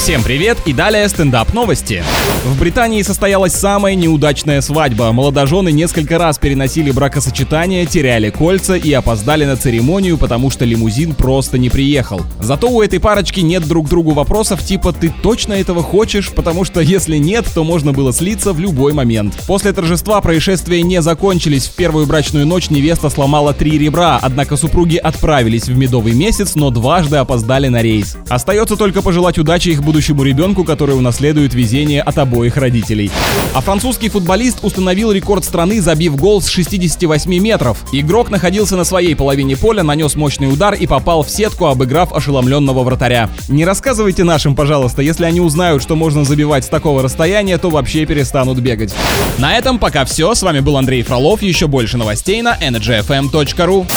Всем привет и далее стендап новости. В Британии состоялась самая неудачная свадьба. Молодожены несколько раз переносили бракосочетание, теряли кольца и опоздали на церемонию, потому что лимузин просто не приехал. Зато у этой парочки нет друг другу вопросов типа «ты точно этого хочешь?», потому что если нет, то можно было слиться в любой момент. После торжества происшествия не закончились. В первую брачную ночь невеста сломала три ребра, однако супруги отправились в медовый месяц, но дважды опоздали на рейс. Остается только пожелать удачи их будущему ребенку, который унаследует везение от обоих родителей. А французский футболист установил рекорд страны, забив гол с 68 метров. Игрок находился на своей половине поля, нанес мощный удар и попал в сетку, обыграв ошеломленного вратаря. Не рассказывайте нашим, пожалуйста, если они узнают, что можно забивать с такого расстояния, то вообще перестанут бегать. На этом пока все. С вами был Андрей Фролов. Еще больше новостей на energyfm.ru.